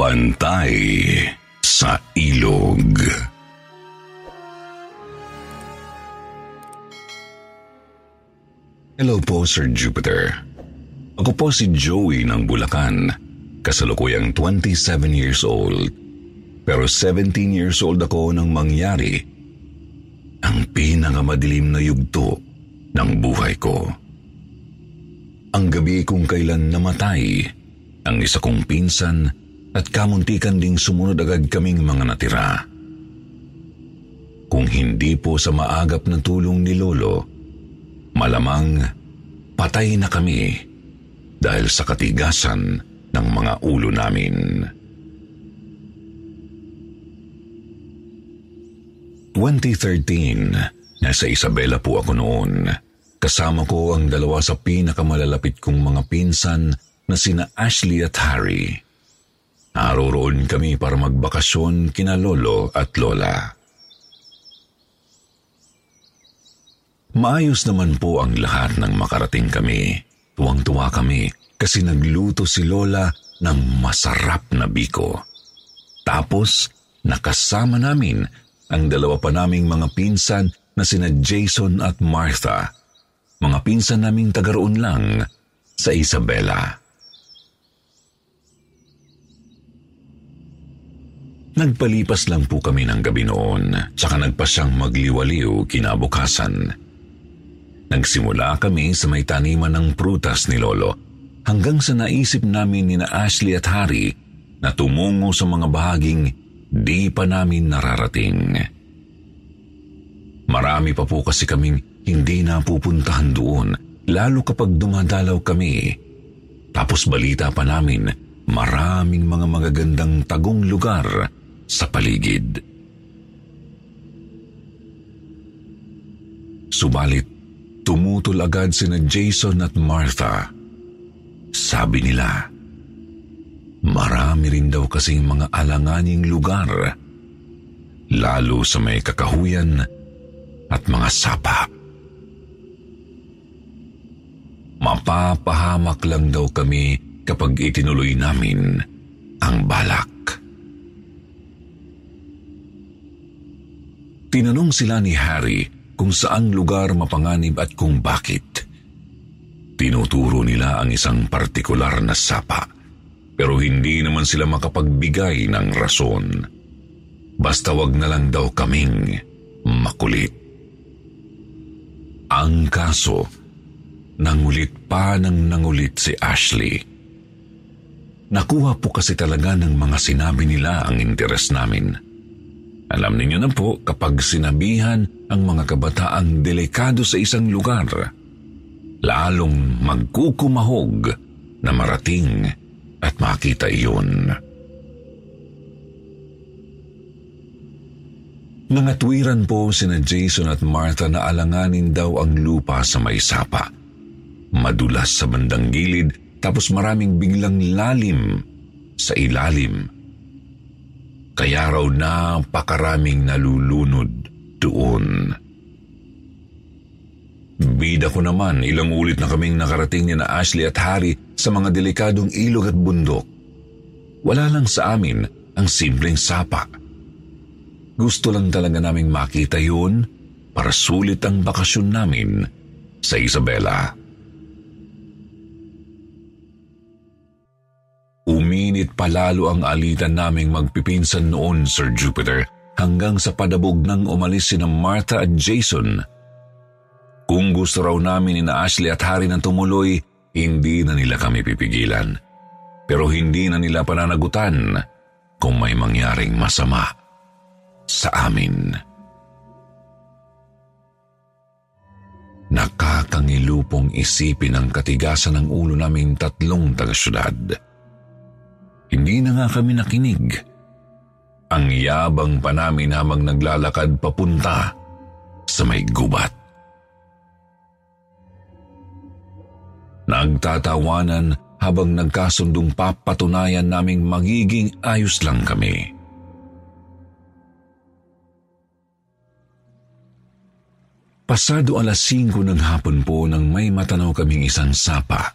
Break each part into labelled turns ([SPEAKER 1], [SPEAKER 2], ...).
[SPEAKER 1] Bantay sa ilog. Hello po, Sir Jupiter. Ako po si Joey ng Bulacan. Kasalukuyang 27 years old. Pero 17 years old ako nang mangyari ang pinakamadilim na yugto ng buhay ko. Ang gabi kung kailan namatay ang isa kong pinsan at kamuntikan ding sumunod agad kaming mga natira. Kung hindi po sa maagap na tulong ni Lolo, malamang patay na kami dahil sa katigasan ng mga ulo namin. 2013, nasa Isabela po ako noon. Kasama ko ang dalawa sa pinakamalalapit kong mga pinsan na sina Ashley at Harry. Araw-roon kami para magbakasyon kina Lolo at Lola. Maayos naman po ang lahat ng makarating kami. Tuwang-tuwa kami kasi nagluto si Lola ng masarap na biko. Tapos, nakasama namin ang dalawa pa naming mga pinsan na sina Jason at Martha. Mga pinsan naming tagaroon lang sa Isabela. Nagpalipas lang po kami ng gabi noon, tsaka nagpa siyang magliwaliw kinabukasan. Nagsimula kami sa may taniman ng prutas ni Lolo, hanggang sa naisip namin ni na Ashley at Harry na tumungo sa mga bahaging di pa namin nararating. Marami pa po kasi kaming hindi napupuntahan doon, lalo kapag dumadalaw kami. Tapos balita pa namin, maraming mga magagandang tagong lugar sa paligid. Subalit, tumutol agad sina Jason at Martha. Sabi nila, marami rin daw kasing mga alanganing lugar, lalo sa may kakahuyan at mga sapa. Mapapahamak lang daw kami kapag itinuloy namin ang balak. Tinanong sila ni Harry kung saang lugar mapanganib at kung bakit. Tinuturo nila ang isang partikular na sapa, pero hindi naman sila makapagbigay ng rason. Basta wag na lang daw kaming makulit. Ang kaso, nangulit pa ng nangulit si Ashley. Nakuha po kasi talaga ng mga sinabi nila ang interes namin. Alam ninyo na po kapag sinabihan ang mga kabataang delikado sa isang lugar, lalong magkukumahog na marating at makita iyon. Nangatwiran po sina Jason at Martha na alanganin daw ang lupa sa may sapa. Madulas sa bandang gilid tapos maraming biglang lalim sa ilalim kaya raw napakaraming nalulunod doon. Bida ko naman, ilang ulit na kaming nakarating ni na Ashley at Harry sa mga delikadong ilog at bundok. Wala lang sa amin ang simpleng sapa. Gusto lang talaga naming makita yun para sulit ang bakasyon namin sa Isabela. Uminit palalo ang alitan naming magpipinsan noon, Sir Jupiter, hanggang sa padabog nang umalis sina Martha at Jason. Kung gusto raw namin ni na Ashley at Harry ng tumuloy, hindi na nila kami pipigilan. Pero hindi na nila pananagutan kung may mangyaring masama sa amin. Nakakangilupong isipin ang katigasan ng ulo naming tatlong taga-syudad. Hindi na nga kami nakinig. Ang yabang pa namin habang naglalakad papunta sa may gubat. Nagtatawanan habang nagkasundong papatunayan naming magiging ayos lang kami. Pasado alas 5 ng hapon po nang may matanaw kaming isang sapa.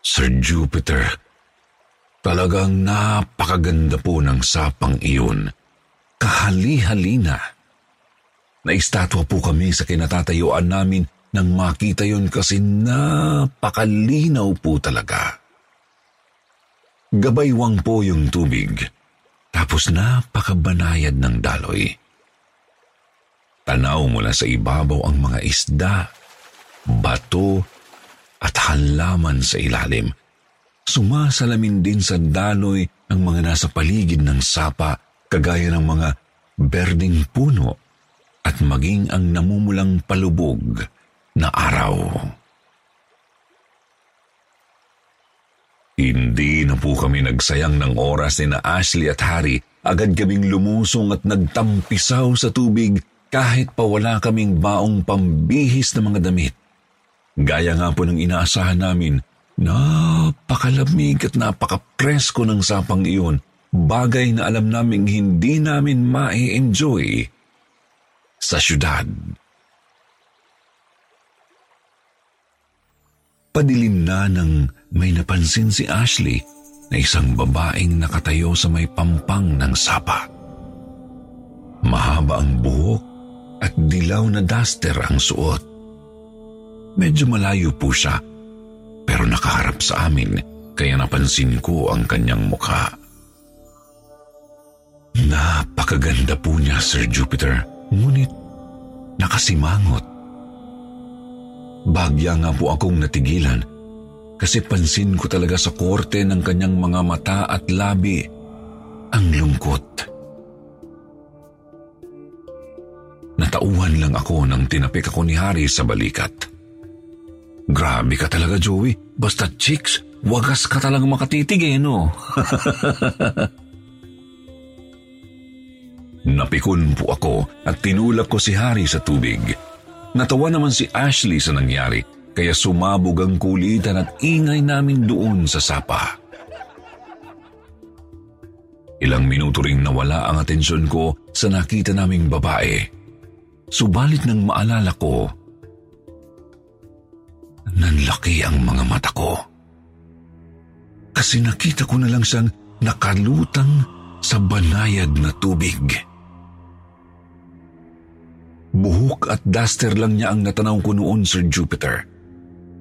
[SPEAKER 1] Sir Jupiter, talagang napakaganda po ng sapang iyon. Kahali-halina. Naistatwa po kami sa kinatatayuan namin nang makita yon kasi napakalinaw po talaga. Gabaywang po yung tubig, tapos napakabanayad ng daloy. Tanaw mula sa ibabaw ang mga isda, bato, at halaman sa ilalim. Sumasalamin din sa daloy ang mga nasa paligid ng sapa kagaya ng mga berding puno at maging ang namumulang palubog na araw. Hindi na po kami nagsayang ng oras ni na Ashley at Harry. Agad kaming lumusong at nagtampisaw sa tubig kahit pa wala kaming baong pambihis na mga damit. Gaya nga po ng inaasahan namin, napakalamig at napakapresko ng sapang iyon, bagay na alam naming hindi namin ma-enjoy sa syudad. Padilim na nang may napansin si Ashley na isang babaeng nakatayo sa may pampang ng sapa. Mahaba ang buhok at dilaw na duster ang suot. Medyo malayo po siya, pero nakaharap sa amin kaya napansin ko ang kanyang mukha. Napakaganda po niya, Sir Jupiter, ngunit nakasimangot. Bagya nga po akong natigilan kasi pansin ko talaga sa korte ng kanyang mga mata at labi ang lungkot. Natauhan lang ako nang tinapik ako ni Harry sa balikat. Grabe ka talaga, Joey. Basta chicks, wagas ka talaga makatitig eh, no? Napikon po ako at tinulak ko si Harry sa tubig. Natawa naman si Ashley sa nangyari, kaya sumabog ang kulitan at ingay namin doon sa sapa. Ilang minuto ring nawala ang atensyon ko sa nakita naming babae. Subalit nang maalala ko, nanlaki ang mga mata ko. Kasi nakita ko na lang siyang nakalutang sa banayad na tubig. Buhok at duster lang niya ang natanaw ko noon, Sir Jupiter.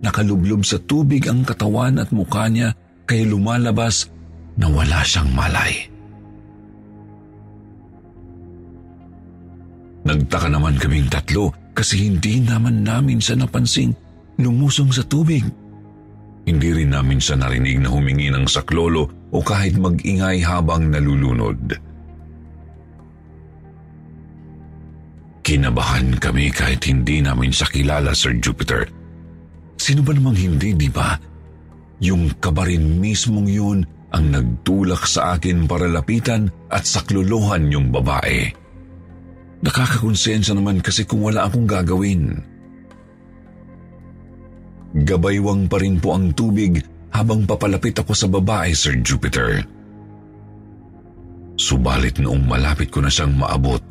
[SPEAKER 1] Nakalublob sa tubig ang katawan at mukha niya kaya lumalabas na wala siyang malay. Nagtaka naman kaming tatlo kasi hindi naman namin siya napansing lumusong sa tubig. Hindi rin namin siya narinig na humingi ng saklolo o kahit mag-ingay habang nalulunod. Kinabahan kami kahit hindi namin siya kilala, Sir Jupiter. Sino ba namang hindi, di ba? Yung kabarin mismong yun ang nagtulak sa akin para lapitan at sakluluhan yung babae. Nakakakonsensya naman kasi kung wala akong gagawin. Gabaywang pa rin po ang tubig habang papalapit ako sa babae, Sir Jupiter. Subalit noong malapit ko na siyang maabot,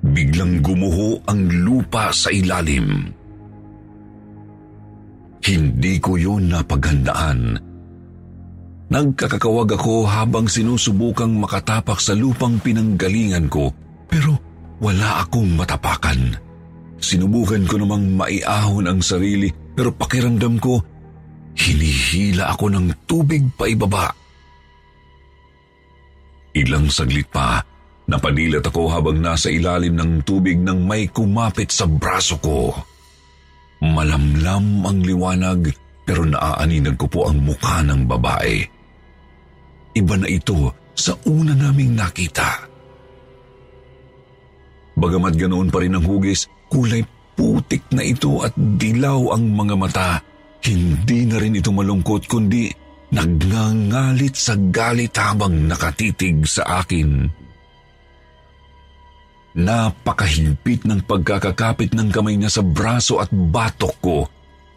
[SPEAKER 1] biglang gumuho ang lupa sa ilalim. Hindi ko yun napaghandaan. Nagkakakawag ako habang sinusubukang makatapak sa lupang pinanggalingan ko pero wala akong matapakan. Sinubukan ko namang maiahon ang sarili pero pakiramdam ko, hinihila ako ng tubig pa ibaba. Ilang saglit pa, napanilat ako habang nasa ilalim ng tubig nang may kumapit sa braso ko. Malamlam ang liwanag pero naaaninag ko po ang mukha ng babae. Iba na ito sa una naming nakita. Bagamat ganoon pa rin ang hugis, kulay putik na ito at dilaw ang mga mata. Hindi na rin ito malungkot kundi nagngangalit sa galit habang nakatitig sa akin. Napakahigpit ng pagkakakapit ng kamay niya sa braso at batok ko.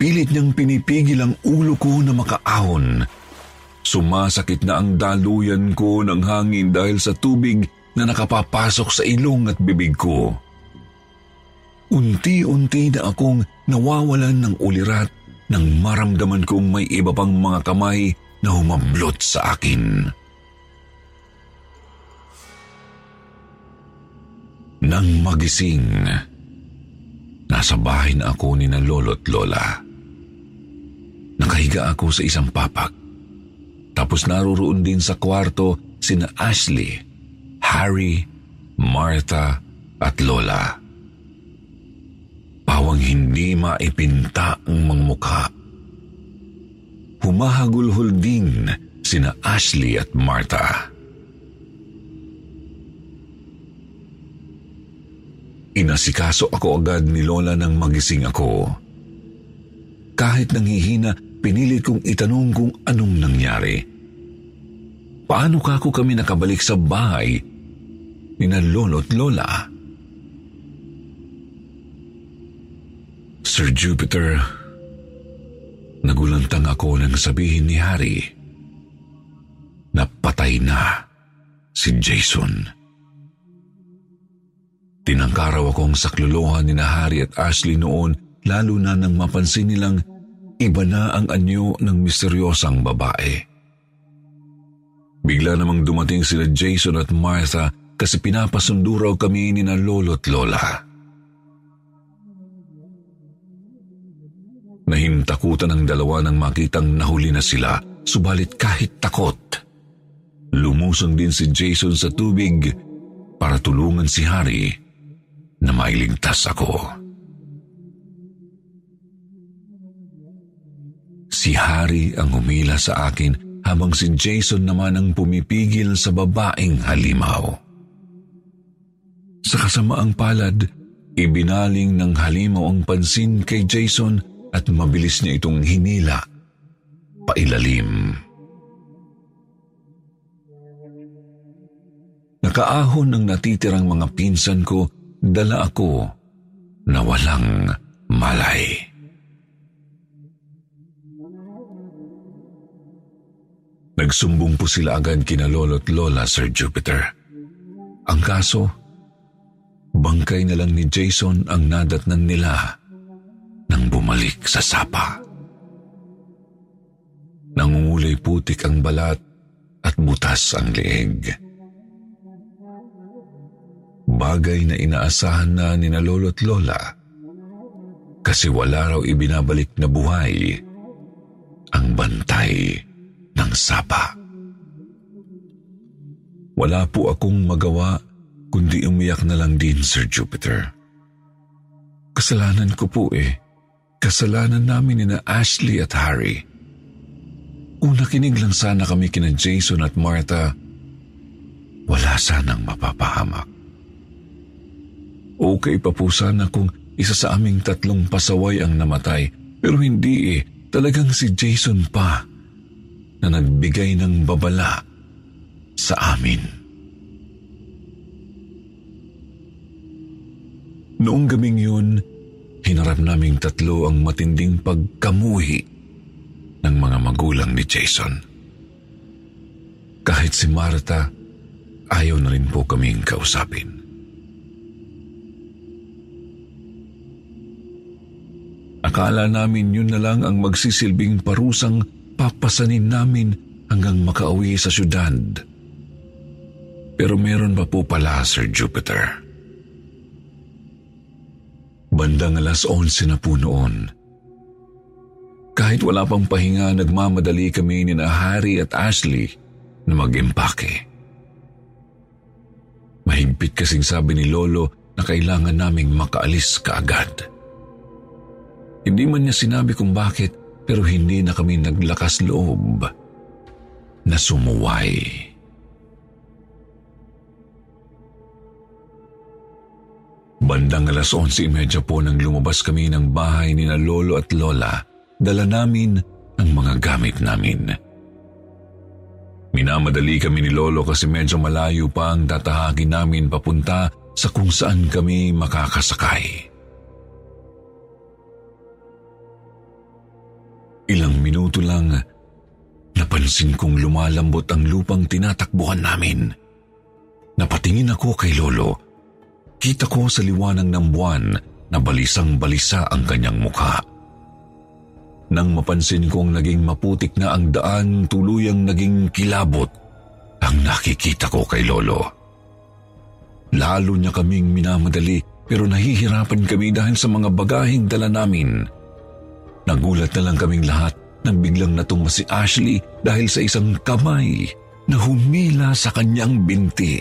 [SPEAKER 1] Pilit niyang pinipigil ang ulo ko na makaahon. Sumasakit na ang daluyan ko ng hangin dahil sa tubig na nakapapasok sa ilong at bibig ko. Unti-unti na akong nawawalan ng ulirat nang maramdaman kong may iba pang mga kamay na humablot sa akin. Nang magising, nasa bahay na ako ni na lolo't lola. Nakahiga ako sa isang papak. Tapos naroroon din sa kwarto sina Ashley, Harry, Martha at Lola. Pawang hindi maipinta ang mga mukha. Humahagulhol din sina Ashley at Martha. Inasikaso ako agad ni Lola nang magising ako. Kahit nanghihina, pinilit kong itanong kung anong nangyari. Paano ka ako kami nakabalik sa bahay ni na lolo't lola? Sir Jupiter, nagulantang ako nang sabihin ni Harry na patay na si Jason. Tinangkaraw akong sakluluhan ni na Harry at Ashley noon lalo na nang mapansin nilang iba na ang anyo ng misteryosang babae. Bigla namang dumating sila Jason at Martha kasi pinapasundo raw kami ni na lolo't lola. Nahintakutan ang dalawa nang makitang nahuli na sila, subalit kahit takot. Lumusong din si Jason sa tubig para tulungan si Harry na mailigtas ako. Si Harry ang humila sa akin habang si Jason naman ang pumipigil sa babaeng halimaw. Sa kasamaang palad, ibinaling ng halimaw ang pansin kay Jason at mabilis niya itong hinila pailalim. Nakaahon ng natitirang mga pinsan ko dala ako na walang malay. Nagsumbong po sila agad kina lolo't lola, Sir Jupiter. Ang kaso, bangkay na lang ni Jason ang nadatnan nila bumalik sa sapa. Nangungulay putik ang balat at butas ang leeg. Bagay na inaasahan na ni na lolo't lola kasi wala raw ibinabalik na buhay ang bantay ng sapa. Wala po akong magawa kundi umiyak na lang din, Sir Jupiter. Kasalanan ko po eh. Kasalanan namin ni na Ashley at Harry. Una kinig lang sana kami kina Jason at Martha. Wala sanang mapapahamak. Okay pa po sana kung isa sa aming tatlong pasaway ang namatay. Pero hindi eh. Talagang si Jason pa na nagbigay ng babala sa amin. Noong gabing yun, hinarap naming tatlo ang matinding pagkamuhi ng mga magulang ni Jason. Kahit si Marta, ayaw na rin po kaming kausapin. Akala namin yun na lang ang magsisilbing parusang papasanin namin hanggang makauwi sa syudad. Pero meron pa po pala, Sir Jupiter. Bandang alas 11 na po noon. Kahit wala pang pahinga, nagmamadali kami ni na Harry at Ashley na mag-impake. Mahigpit kasing sabi ni Lolo na kailangan naming makaalis kaagad. Hindi man niya sinabi kung bakit pero hindi na kami naglakas loob na sumuway. – Bandang alas 11.30 po nang lumabas kami ng bahay ni na lolo at lola, dala namin ang mga gamit namin. Minamadali kami ni lolo kasi medyo malayo pa ang tatahagin namin papunta sa kung saan kami makakasakay. Ilang minuto lang, napansin kong lumalambot ang lupang tinatakbuhan namin. Napatingin ako kay Lolo. Kita ko sa liwanag ng buwan na balisang-balisa ang kanyang mukha. Nang mapansin kong naging maputik na ang daan, tuluyang naging kilabot ang nakikita ko kay Lolo. Lalo niya kaming minamadali pero nahihirapan kami dahil sa mga bagahing dala namin. Nagulat na lang kaming lahat nang biglang natumba si Ashley dahil sa isang kamay na humila sa kanyang binti.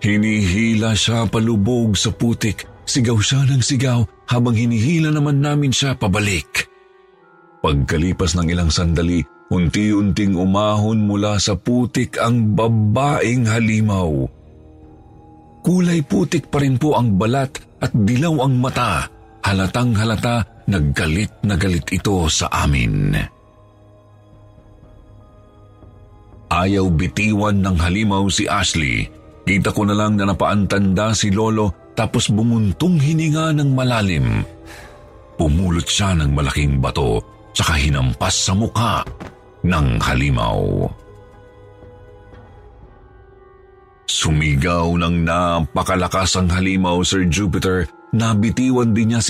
[SPEAKER 1] Hinihila siya palubog sa putik, sigaw siya ng sigaw habang hinihila naman namin siya pabalik. Pagkalipas ng ilang sandali, unti-unting umahon mula sa putik ang babaeng halimaw. Kulay putik pa rin po ang balat at dilaw ang mata. Halatang halata Naggalit na galit ito sa amin. Ayaw bitiwan ng halimaw si Ashley. Kita ko na lang na napaantanda si Lolo tapos bumuntong hininga ng malalim. Pumulot siya ng malaking bato tsaka hinampas sa mukha ng halimaw. Sumigaw ng napakalakas ang halimaw, Sir Jupiter. Nabitiwan din niya si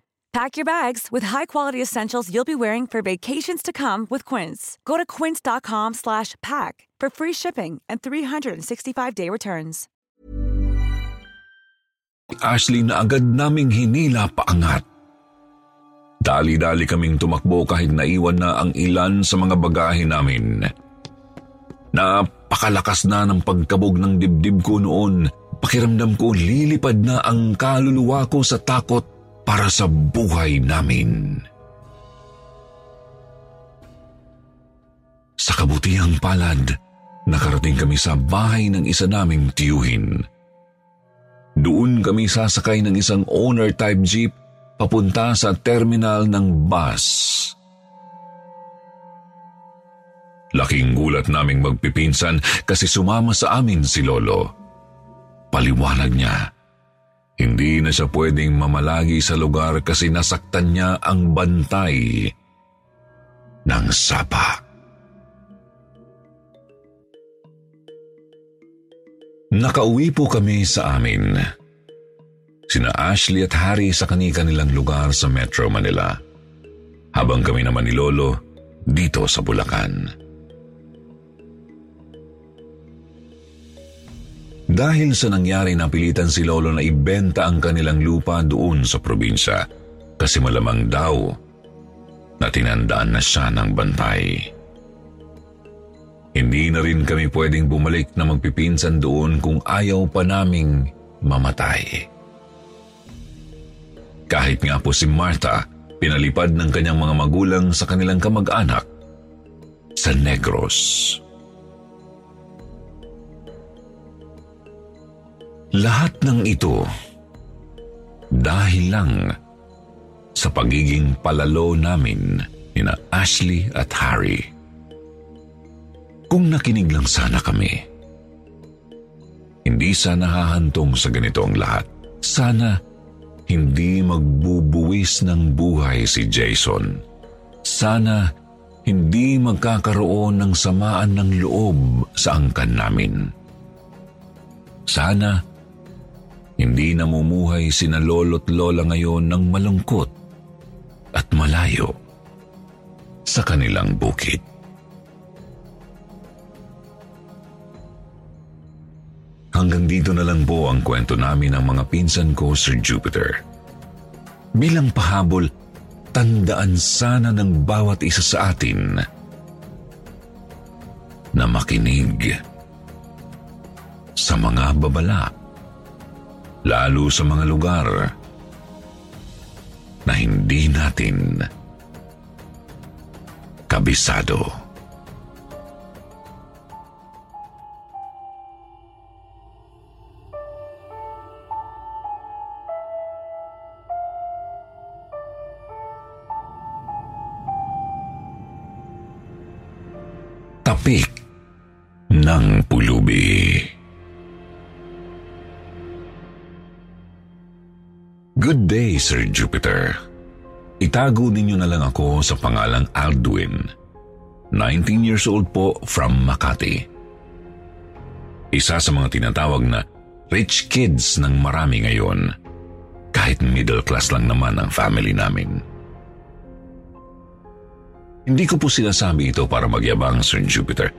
[SPEAKER 2] Pack your bags with high-quality essentials you'll be wearing for vacations to come with Quince. Go to quince.com slash pack for free shipping and 365-day returns.
[SPEAKER 1] Ashley na agad naming hinila paangat. Dali-dali kaming tumakbo kahit naiwan na ang ilan sa mga bagahe namin. Napakalakas na ng pagkabog ng dibdib ko noon. Pakiramdam ko lilipad na ang kaluluwa ko sa takot para sa buhay namin. Sa kabutihang palad, nakarating kami sa bahay ng isa naming tiyuhin. Doon kami sasakay ng isang owner-type jeep papunta sa terminal ng bus. Laking gulat naming magpipinsan kasi sumama sa amin si Lolo. Paliwanag niya, hindi na siya pwedeng mamalagi sa lugar kasi nasaktan niya ang bantay ng sapa. Nakauwi po kami sa amin. Sina Ashley at Harry sa kani-kanilang lugar sa Metro Manila. Habang kami naman ni Lolo dito sa Bulacan. Dahil sa nangyari napilitan si Lolo na ibenta ang kanilang lupa doon sa probinsya kasi malamang daw na tinandaan na siya ng bantay. Hindi na rin kami pwedeng bumalik na magpipinsan doon kung ayaw pa naming mamatay. Kahit nga po si Martha, pinalipad ng kanyang mga magulang sa kanilang kamag-anak sa Negros. Lahat ng ito dahil lang sa pagiging palalo namin ni na Ashley at Harry. Kung nakinig lang sana kami, hindi sana hahantong sa ganito ang lahat. Sana hindi magbubuwis ng buhay si Jason. Sana hindi magkakaroon ng samaan ng loob sa angkan namin. Sana, hindi namumuhay sina lolo't lola ngayon ng malungkot at malayo sa kanilang bukid. Hanggang dito na lang po ang kwento namin ng mga pinsan ko, Sir Jupiter. Bilang pahabol, tandaan sana ng bawat isa sa atin na makinig sa mga babala, lalo sa mga lugar na hindi natin kabisado. tapik ng pulubi. Good day, Sir Jupiter. Itago ninyo na lang ako sa pangalang Aldwin. 19 years old po from Makati. Isa sa mga tinatawag na rich kids ng marami ngayon. Kahit middle class lang naman ang family namin. Hindi ko po sinasabi ito para magyabang, Sir Jupiter.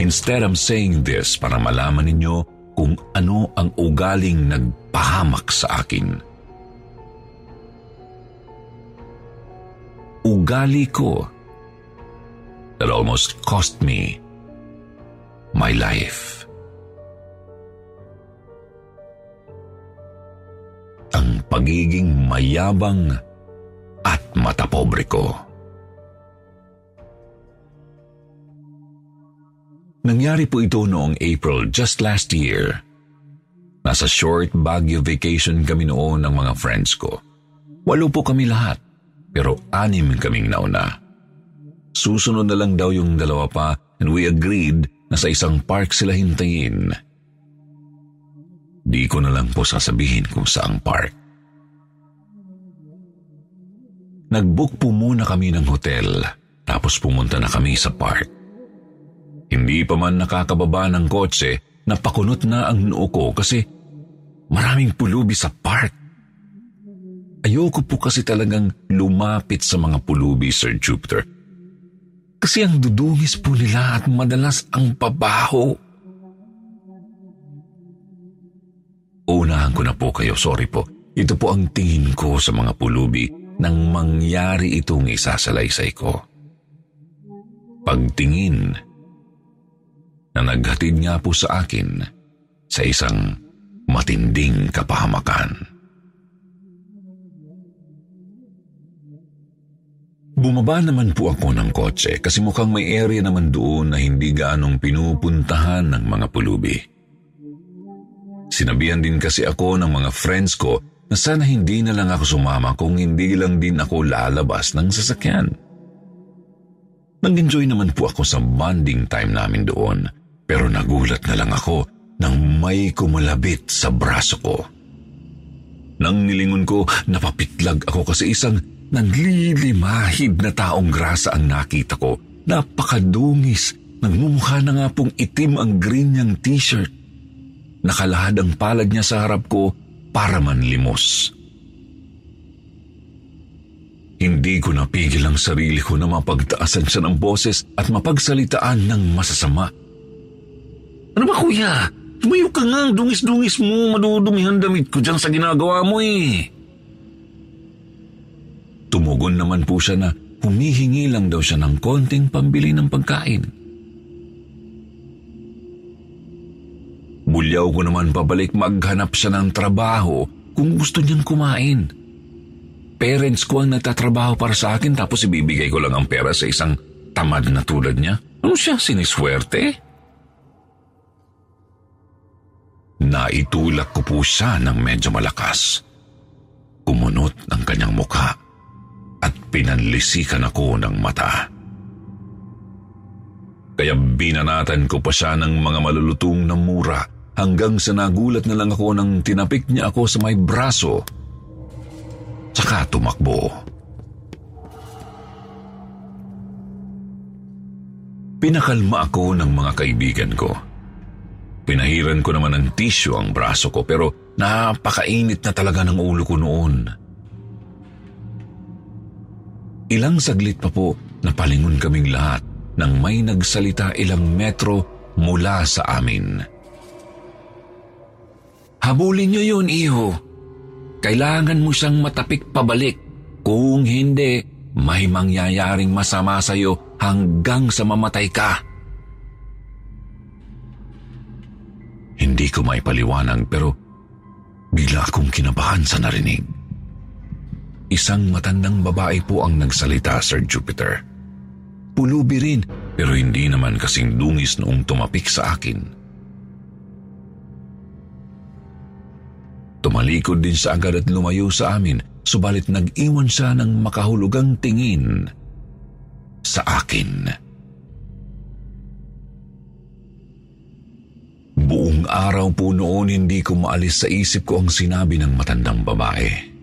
[SPEAKER 1] Instead, I'm saying this para malaman ninyo kung ano ang ugaling nagpahamak sa akin. Ugali ko that almost cost me my life. Ang pagiging mayabang at matapobre ko. Nangyari po ito noong April just last year. Nasa short Baguio vacation kami noon ng mga friends ko. Walo po kami lahat, pero anim kaming nauna. Susunod na lang daw yung dalawa pa and we agreed na sa isang park sila hintayin. Di ko na lang po sasabihin kung saang park. Nag-book po muna kami ng hotel tapos pumunta na kami sa park. Hindi pa man nakakababa ng kotse, napakunot na ang noo ko kasi maraming pulubi sa park. Ayoko po kasi talagang lumapit sa mga pulubi, Sir Jupiter. Kasi ang dudungis po nila at madalas ang pabaho. Unahan ko na po kayo, sorry po. Ito po ang tingin ko sa mga pulubi nang mangyari itong isasalaysay ko. Pagtingin, na naghatid nga po sa akin sa isang matinding kapahamakan. Bumaba naman po ako ng kotse kasi mukhang may area naman doon na hindi gaanong pinupuntahan ng mga pulubi. Sinabihan din kasi ako ng mga friends ko na sana hindi na lang ako sumama kung hindi lang din ako lalabas ng sasakyan. Nag-enjoy naman po ako sa bonding time namin doon pero nagulat na lang ako nang may kumalabit sa braso ko. Nang nilingon ko, napapitlag ako kasi isang nanlilimahid na taong grasa ang nakita ko. Napakadungis. Nagmumukha na nga pong itim ang green niyang t-shirt. Nakalahad ang palad niya sa harap ko para manlimos. Hindi ko napigil ang sarili ko na mapagtaasan siya ng boses at mapagsalitaan ng masasama. Ano ba kuya? Tumayo ka nga, dungis-dungis mo, madudumihan damit ko dyan sa ginagawa mo eh. Tumugon naman po siya na humihingi lang daw siya ng konting pambili ng pagkain. Bulyaw ko naman pabalik maghanap siya ng trabaho kung gusto niyang kumain. Parents ko ang nagtatrabaho para sa akin tapos ibibigay ko lang ang pera sa isang tamad na tulad niya. Ano siya, siniswerte? Naitulak ko po siya ng medyo malakas. Kumunot ang kanyang mukha at pinanlisikan ako ng mata. Kaya binanatan ko pa siya ng mga malulutong na mura hanggang sa nagulat na lang ako nang tinapik niya ako sa may braso. Saka tumakbo. Pinakalma ako ng mga kaibigan ko. Pinahiran ko naman ng tisyo ang braso ko pero napakainit na talaga ng ulo ko noon. Ilang saglit pa po napalingon kaming lahat nang may nagsalita ilang metro mula sa amin. Habulin niyo yun, iho. Kailangan mo siyang matapik pabalik. Kung hindi, may mangyayaring masama sa iyo hanggang sa mamatay ka. Hindi ko may paliwanag pero bigla akong kinabahan sa narinig. Isang matandang babae po ang nagsalita, Sir Jupiter. Pulubi rin pero hindi naman kasing dungis noong tumapik sa akin. Tumalikod din siya agad at lumayo sa amin, subalit nag-iwan siya ng makahulugang tingin sa akin. Buong araw po noon hindi ko maalis sa isip ko ang sinabi ng matandang babae.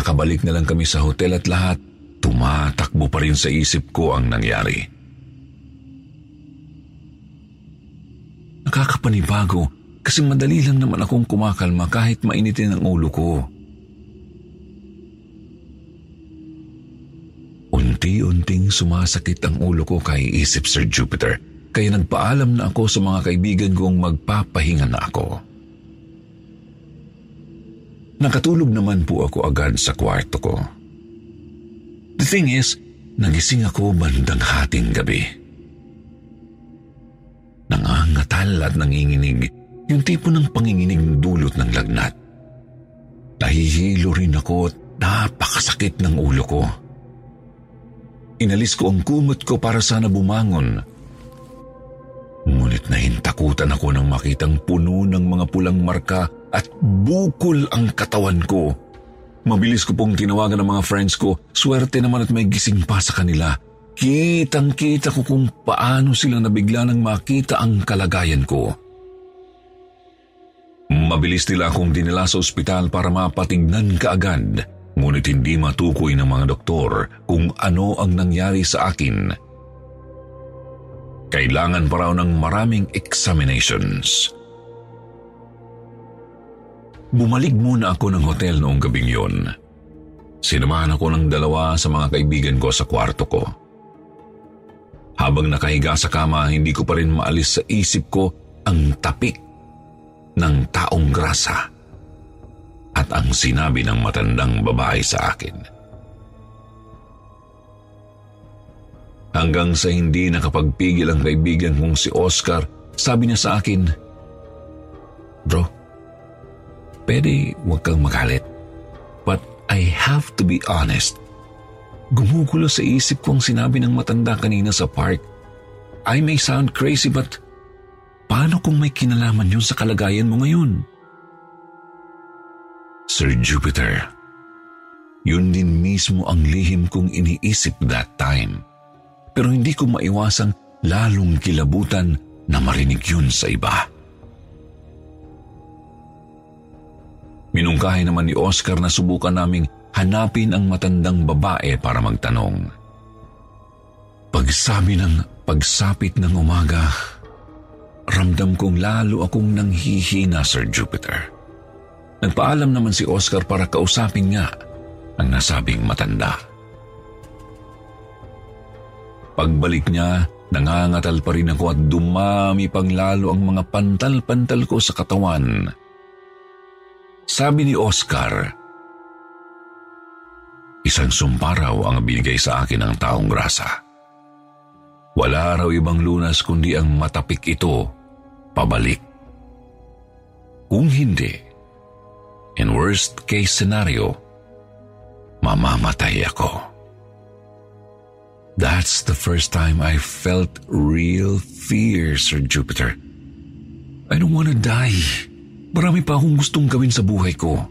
[SPEAKER 1] Nakabalik na lang kami sa hotel at lahat, tumatakbo pa rin sa isip ko ang nangyari. Nakakapanibago kasi madali lang naman akong kumakalma kahit mainitin ang ulo ko. Unti-unting sumasakit ang ulo ko kay isip Sir Jupiter, kaya nagpaalam na ako sa mga kaibigan kong magpapahinga na ako. Nakatulog naman po ako agad sa kwarto ko. The thing is, nagising ako bandang hating gabi. Nangangatal at nanginginig yung tipo ng panginginig dulot ng lagnat. Nahihilo rin ako at napakasakit ng ulo ko. Inalis ko ang kumot ko para sana bumangon. Ngunit nahintakutan ako nang makitang puno ng mga pulang marka at bukol ang katawan ko. Mabilis ko pong tinawagan ng mga friends ko. Swerte naman at may gising pa sa kanila. Kitang-kita ko kung paano sila nabigla nang makita ang kalagayan ko. Mabilis nila akong dinala sa ospital para mapatignan kaagad, ngunit hindi matukoy ng mga doktor kung ano ang nangyari sa akin. Kailangan pa raw ng maraming examinations. Bumalik muna ako ng hotel noong gabing yun. Sinamahan ako ng dalawa sa mga kaibigan ko sa kwarto ko. Habang nakahiga sa kama, hindi ko pa rin maalis sa isip ko ang tapik ng taong grasa at ang sinabi ng matandang babae sa akin. Hanggang sa hindi nakapagpigil ang kaibigan kong si Oscar, sabi niya sa akin, Bro, pwede huwag kang magalit. But I have to be honest. Gumugulo sa isip ko ang sinabi ng matanda kanina sa park. I may sound crazy but Paano kung may kinalaman yun sa kalagayan mo ngayon? Sir Jupiter, yun din mismo ang lihim kong iniisip that time. Pero hindi ko maiwasang lalong kilabutan na marinig yun sa iba. Minungkahi naman ni Oscar na subukan naming hanapin ang matandang babae para magtanong. Pagsabi ng pagsapit ng umaga, Ramdam kong lalo akong nanghihina, Sir Jupiter. Nagpaalam naman si Oscar para kausapin nga ang nasabing matanda. Pagbalik niya, nangangatal pa rin ako at dumami pang lalo ang mga pantal-pantal ko sa katawan. Sabi ni Oscar, isang sumparaw ang binigay sa akin ng taong grasa. Wala raw ibang lunas kundi ang matapik ito pabalik. Kung hindi, in worst case scenario, mamamatay ako. That's the first time I felt real fear, Sir Jupiter. I don't want to die. Marami pa akong gustong gawin sa buhay ko.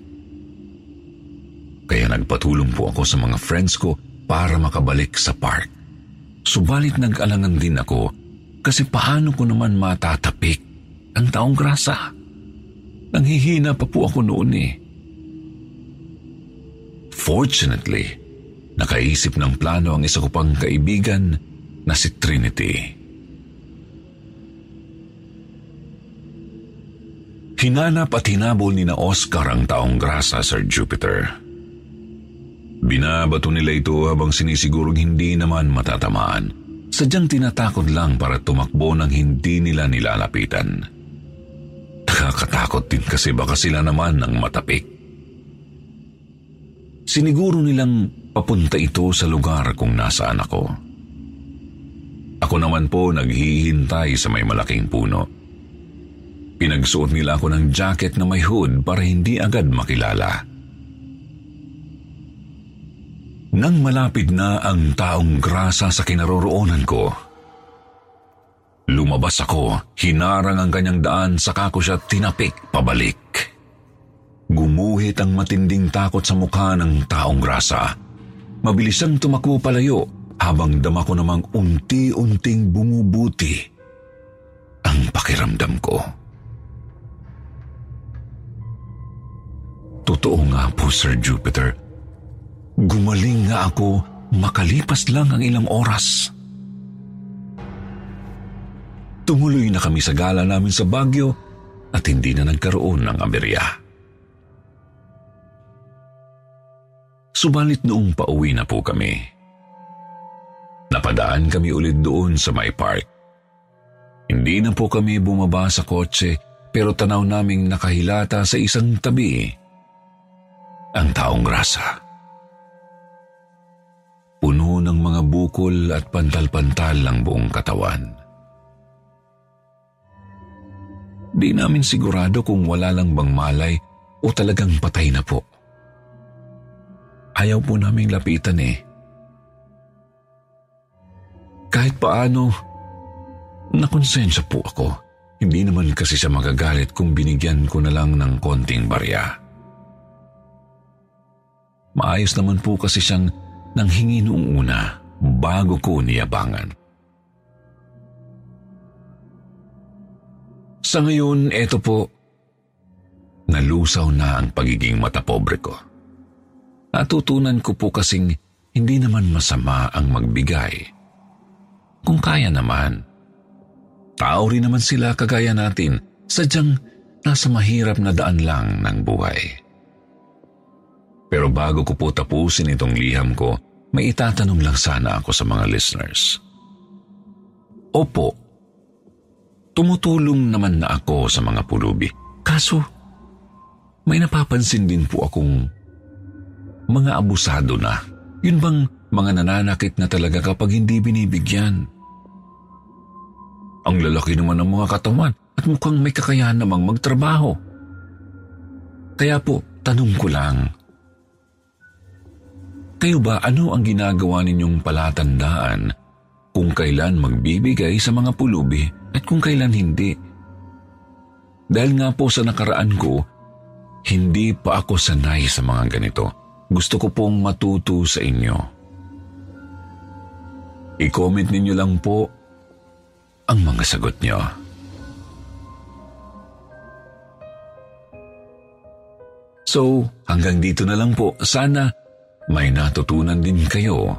[SPEAKER 1] Kaya nagpatulong po ako sa mga friends ko para makabalik sa park. Subalit nag-alangan din ako kasi paano ko naman matatapik ang taong grasa. Nanghihina pa po ako noon eh. Fortunately, nakaisip ng plano ang isa ko pang kaibigan na si Trinity. Hinanap at hinabol ni na Oscar ang taong grasa, Sir Jupiter. Binabato nila ito habang sinisigurong hindi naman matatamaan. Sadyang tinatakot lang para tumakbo nang hindi nila nilalapitan. Nakakatakot din kasi baka sila naman ang matapik. Siniguro nilang papunta ito sa lugar kung nasaan ako. Ako naman po naghihintay sa may malaking puno. Pinagsuot nila ako ng jacket na may hood para hindi agad makilala. Nang malapit na ang taong grasa sa kinaroroonan ko, lumabas ako, hinarang ang kanyang daan, saka ko siya tinapik pabalik. Gumuhit ang matinding takot sa mukha ng taong grasa. Mabilis ang tumakbo palayo habang dama ko namang unti-unting bumubuti ang pakiramdam ko. Totoo nga po, Sir Jupiter. Gumaling nga ako makalipas lang ang ilang oras. Tumuloy na kami sa gala namin sa Baguio at hindi na nagkaroon ng aberya. Subalit noong pauwi na po kami, napadaan kami ulit doon sa may park. Hindi na po kami bumaba sa kotse pero tanaw naming nakahilata sa isang tabi ang taong grasa. Puno ng mga bukol at pantal-pantal ang buong katawan. Di namin sigurado kung wala lang bang malay o talagang patay na po. Ayaw po naming lapitan eh. Kahit paano, nakonsensya po ako. Hindi naman kasi siya magagalit kung binigyan ko na lang ng konting barya. Maayos naman po kasi siyang nanghingi noong una bago ko niyabangan. Sa ngayon, eto po, nalusaw na ang pagiging matapobre ko. Natutunan ko po kasing hindi naman masama ang magbigay. Kung kaya naman. Tao rin naman sila kagaya natin, sadyang nasa mahirap na daan lang ng buhay. Pero bago ko po tapusin itong liham ko, may itatanong lang sana ako sa mga listeners. Opo, tumutulong naman na ako sa mga pulubi. Kaso, may napapansin din po akong mga abusado na. Yun bang mga nananakit na talaga kapag hindi binibigyan? Ang lalaki naman ng mga katawan at mukhang may kakayahan namang magtrabaho. Kaya po, tanong ko lang, kayo ba ano ang ginagawa ninyong palatandaan kung kailan magbibigay sa mga pulubi at kung kailan hindi? Dahil nga po sa nakaraan ko, hindi pa ako sanay sa mga ganito. Gusto ko pong matuto sa inyo. I-comment ninyo lang po ang mga sagot nyo. So, hanggang dito na lang po. Sana may natutunan din kayo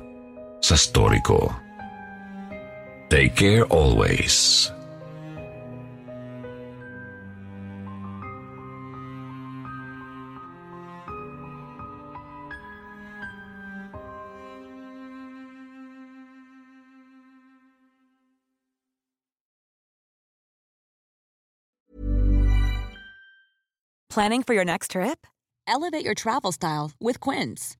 [SPEAKER 1] sa story ko. Take care always.
[SPEAKER 2] Planning for your next trip?
[SPEAKER 3] Elevate your travel style with Quince.